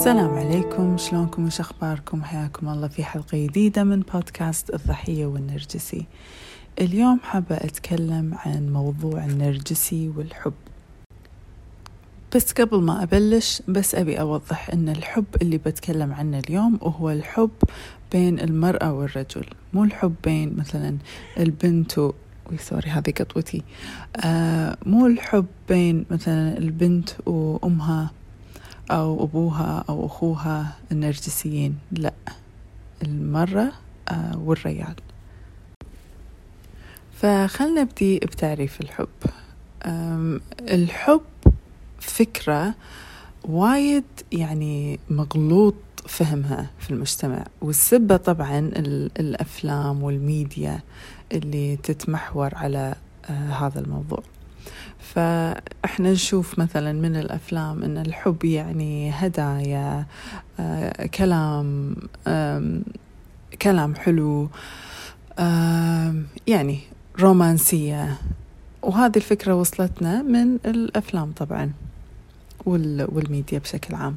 السلام عليكم. شلونكم وش اخباركم حياكم الله في حلقة جديدة من بودكاست الضحية والنرجسي. اليوم حابة أتكلم عن موضوع النرجسي والحب. بس قبل ما أبلش بس أبي أوضح أن الحب اللي بتكلم عنه اليوم هو الحب بين المرأة والرجل. مو الحب بين مثلا البنت و... سوري هذه قطوتي. آه مو الحب بين مثلا البنت وأمها أو أبوها أو أخوها النرجسيين لا. المرة آه والرجال. فخلنا نبدي بتعريف الحب. الحب فكرة وايد يعني مغلوط فهمها في المجتمع. والسبة طبعا الأفلام والميديا اللي تتمحور على آه هذا الموضوع. فإحنا نشوف مثلا من الأفلام إن الحب يعني هدايا آه كلام كلام حلو يعني رومانسية. وهذه الفكرة وصلتنا من الأفلام طبعا والميديا بشكل عام.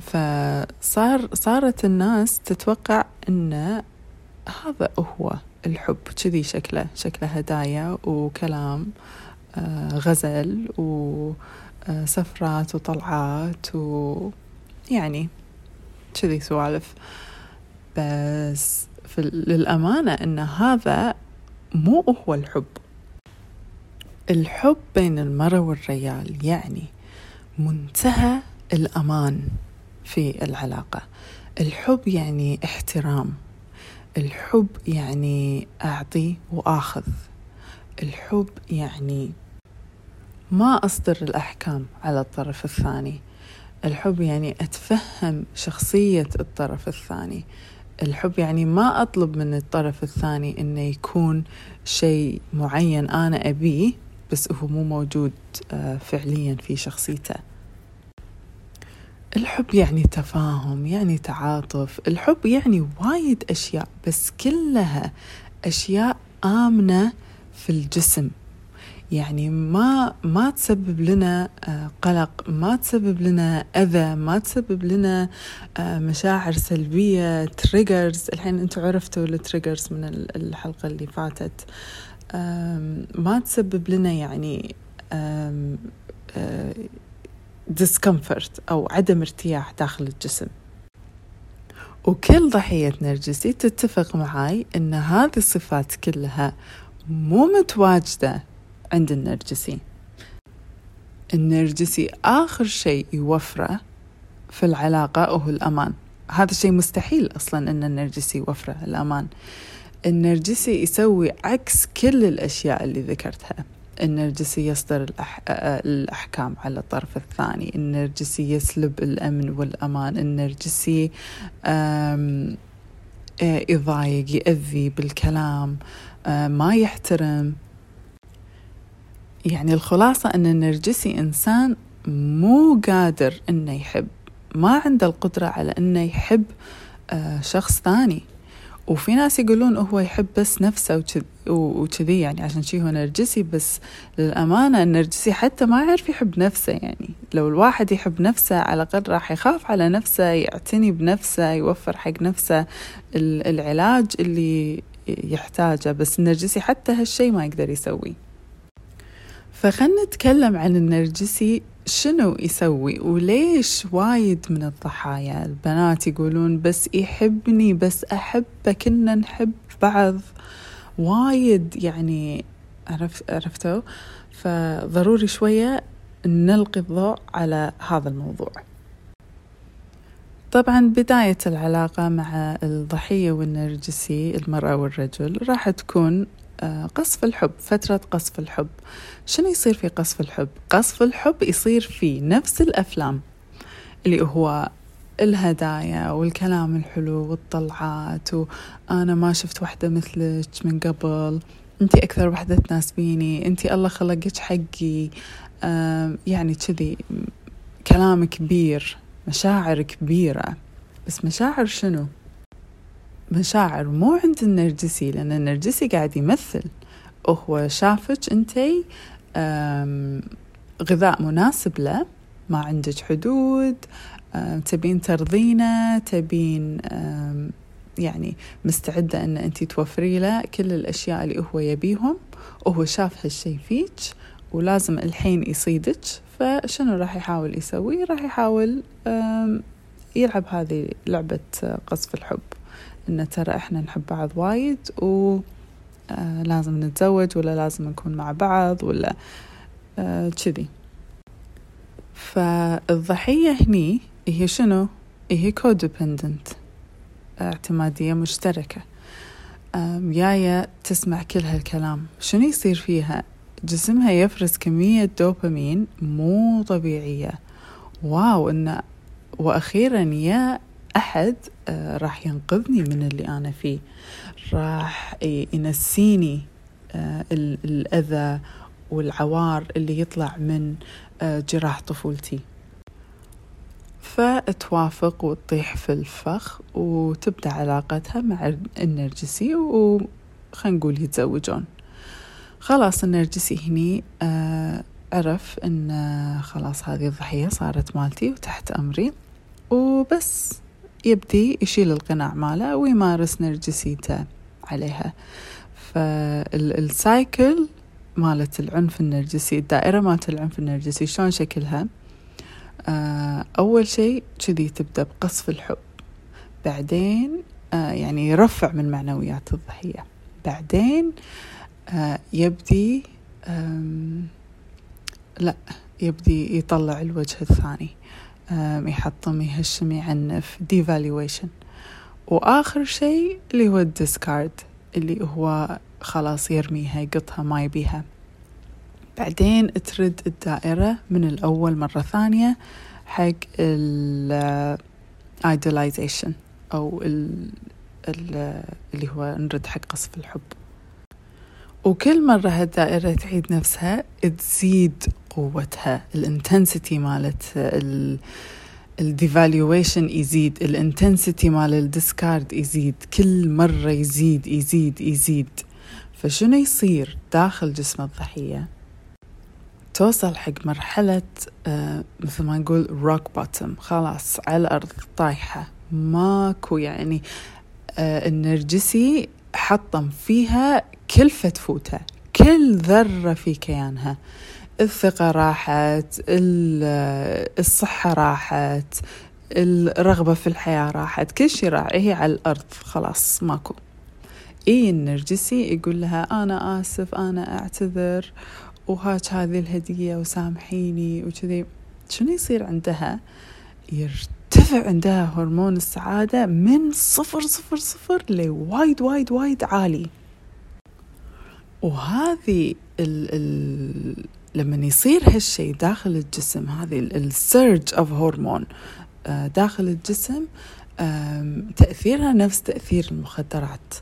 فصار صارت الناس تتوقع إن هذا هو الحب كذي شكله شكله هدايا وكلام آه، غزل وسفرات وطلعات ويعني كذي سوالف. بس للأمانة أن هذا مو هو الحب. الحب بين المرأة والرجال يعني منتهى الأمان في العلاقة. الحب يعني احترام. الحب يعني أعطي وآخذ. الحب يعني ما أصدر الأحكام على الطرف الثاني. الحب يعني أتفهم شخصية الطرف الثاني. الحب يعني ما أطلب من الطرف الثاني إنه يكون شيء معين أنا أبيه بس هو مو موجود آه، فعليا في شخصيته. الحب يعني تفاهم يعني تعاطف الحب يعني وايد أشياء بس كلها أشياء آمنة في الجسم. يعني ما ما تسبب لنا آه، قلق ما تسبب لنا أذى ما تسبب لنا آه، مشاعر سلبية triggers الحين أنتم عرفتوا ال triggers من الحلقة اللي فاتت. ما تسبب لنا يعني discomfort أو عدم ارتياح داخل الجسم. وكل ضحية نرجسي تتفق معاي أن هذه الصفات كلها مو متواجدة عند النرجسي. النرجسي آخر شيء يوفره في العلاقة هو الأمان. هذا الشيء مستحيل أصلا أن النرجسي يوفره الأمان. النرجسي يسوي عكس كل الأشياء اللي ذكرتها. النرجسي يصدر الأح... الأحكام على الطرف الثاني. النرجسي يسلب الأمن والأمان. النرجسي أم... يضايق يأذي بالكلام ما يحترم. يعني الخلاصة أن النرجسي إنسان مو قادر أنه يحب. ما عنده القدرة على أنه يحب شخص ثاني. وفي ناس يقولون هو يحب بس نفسه وكذي يعني عشان شي هو نرجسي بس للأمانة النرجسي حتى ما يعرف يحب نفسه يعني. لو الواحد يحب نفسه على الأقل راح يخاف على نفسه يعتني بنفسه يوفر حق نفسه العلاج اللي يحتاجه بس النرجسي حتى هالشي ما يقدر يسوي. فخلنا نتكلم عن النرجسي شنو يسوي؟ وليش وايد من الضحايا البنات يقولون بس يحبني بس أحبه كنا نحب بعض. وايد يعني عرفت عرفتوا؟ فضروري شوية نلقي الضوء على هذا الموضوع. طبعا بداية العلاقة مع الضحية والنرجسي المرأة والرجل راح تكون قصف الحب فترة قصف الحب. شنو يصير في قصف الحب؟ قصف الحب يصير في نفس الأفلام اللي هو الهدايا والكلام الحلو والطلعات وأنا ما شفت واحدة مثلك من قبل أنتي أكثر وحدة تناسبيني أنتي الله خلقك حقي. يعني كذي كلام كبير مشاعر كبيرة. بس مشاعر شنو؟ مشاعر مو عند النرجسي لأن النرجسي قاعد يمثل. وهو شافك أنتي غذاء مناسب له ما عندك حدود تبين ترضينه تبين يعني مستعدة أن أنت توفري له كل الأشياء اللي هو يبيهم. وهو شاف هالشي فيك ولازم الحين يصيدك فشنو راح يحاول يسوي؟ راح يحاول يلعب هذه لعبة قصف الحب. إن ترى إحنا نحب بعض وايد و آه، لازم نتزوج ولا لازم نكون مع بعض ولا آه، كذي. فالضحية هني هي شنو؟ هي codependent اعتمادية مشتركة. جاية تسمع كل هالكلام. شنو يصير فيها؟ جسمها يفرز كمية دوبامين مو طبيعية. wow إن وأخيرا يا أحد راح ينقذني من اللي أنا فيه. راح ينسيني آه، الأذى والعوار اللي يطلع من آه، جراح طفولتي. فتوافق وتطيح في الفخ وتبدأ علاقتها مع النرجسي وخلينا نقول يتزوجون. خلاص النرجسي هني آه عرف إن خلاص هذه الضحية صارت مالتي وتحت أمري. وبس. يبدي يشيل القناع ماله ويمارس نرجسيته عليها. فالسايكل مالت العنف النرجسي الدائرة مالت العنف النرجسي شلون شكلها؟ آه أول شيء كذي تبدأ بقصف الحب. بعدين آه يعني يرفع من معنويات الضحية. بعدين آه يبدي لا يبدي يطلع الوجه الثاني. يحطم يهشم يعنف devaluation. وآخر شيء اللي هو الديسكارد اللي هو خلاص يرميها يقطها ما يبيها. بعدين ترد الدائرة من الأول مرة ثانية حق ال idolization أو ال اللي هو نرد حق قصف الحب. وكل مرة هالدائرة تعيد نفسها تزيد قوتها. الانتنسيتي مالت الديفالويشن يزيد الانتنسيتي مال الديسكارد يزيد كل مرة يزيد يزيد يزيد. فشنو يصير؟ داخل جسم الضحية توصل حق مرحلة آه مثل ما نقول rock bottom خلاص على الأرض طايحة. ماكو يعني آه النرجسي حطم فيها كل فتفوتة كل ذرة في كيانها. الثقة راحت الصحة راحت الرغبة في الحياة راحت كل شيء راح. هي على الأرض خلاص ماكو. اي النرجسي يقول لها أنا آسف أنا أعتذر وهاك هذه الهدية وسامحيني. وكذي. شنو يصير عندها؟ عندها هرمون السعادة من صفر صفر صفر لوايد وايد وايد عالي. وهذه ال ال لما يصير هالشيء داخل الجسم هذه ال surge of hormone داخل الجسم تأثيرها نفس تأثير المخدرات.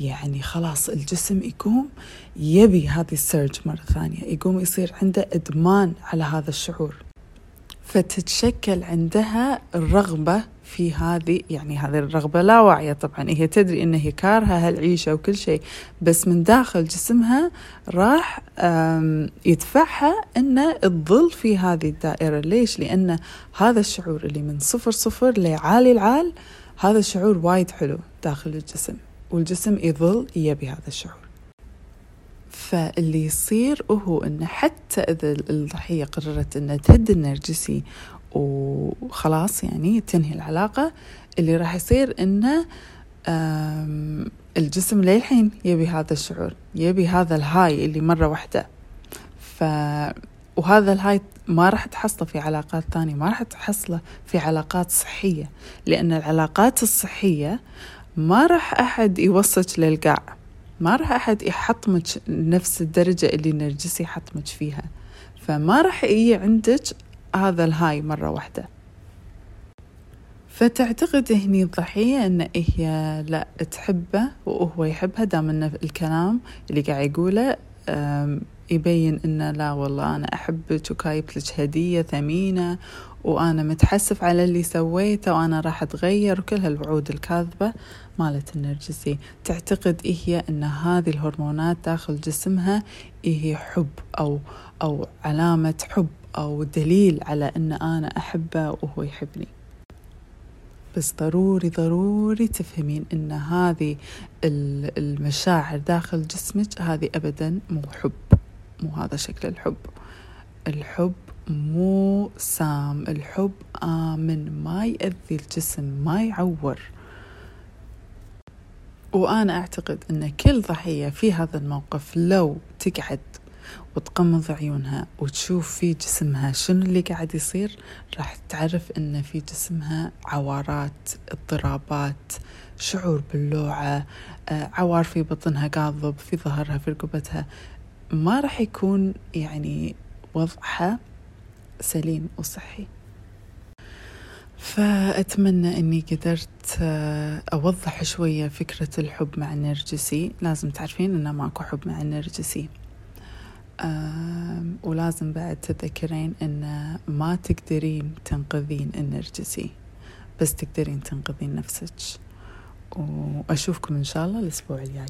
يعني خلاص الجسم يقوم يبي هذه ال surge مرة ثانية يقوم يصير عنده إدمان على هذا الشعور. فتتشكل عندها الرغبة في هذه يعني هذه الرغبة لا واعية طبعا. هي تدري إن هي كارهة هالعيشة وكل شيء بس من داخل جسمها راح يدفعها إن تظل في هذه الدائرة. ليش؟ لأن هذا الشعور اللي من صفر صفر لعالي العال هذا الشعور وايد حلو داخل الجسم والجسم يظل يبي هذا الشعور. فاللي يصير هو انه حتى إذا الضحيه قررت إنها تهدي النرجسي وخلاص يعني تنهي العلاقة اللي راح يصير إنه الجسم للحين يبي هذا الشعور يبي هذا ال high اللي مرة واحدة. ف وهذا ال high ما راح تحصله في علاقات ثانية ما راح تحصله في علاقات صحية لأن العلاقات الصحية ما راح أحد يوصلك للقاع. ما راح أحد يحطمك نفس الدرجة اللي النرجسي يحطمك فيها. فما راح يجي عندك هذا الهاي مرة واحدة. فتعتقد هني الضحية إن هي لا تحبه وهو يحبها دام إن الكلام اللي قاعد يقوله يبين ان لا والله أنا أحبك وكايبت لك هدية ثمينة وأنا متحسف على اللي سويته وأنا راح أتغير وكل هالوعود الكاذبة مالت النرجسي تعتقد هي إن هذه الهرمونات داخل جسمها هي حب أو أو علامة حب أو دليل على أن أنا أحبه وهو يحبني. بس ضروري ضروري تفهمين إن هذه المشاعر داخل جسمك هذه ابدا مو حب. مو هذا شكل الحب. الحب مو سام الحب آمن ما يأذي الجسم ما يعور. وأنا أعتقد أن كل ضحية في هذا الموقف لو تقعد وتقمض عيونها وتشوف في جسمها شنو اللي قاعد يصير راح تعرف إن في جسمها عوارات اضطرابات شعور باللوعة آه، عوار في بطنها قاضب في ظهرها في رقبتها. ما راح يكون يعني وضعها سليم وصحي. فأتمنى أني قدرت آه، أوضح شوية فكرة الحب مع النرجسي لازم تعرفين أنه ماكو حب مع النرجسي ولازم بعد تذكرين أن ما تقدرين تنقذين النرجسي بس تقدرين تنقذين نفسك. وأشوفكم إن شاء الله الأسبوع الجاي.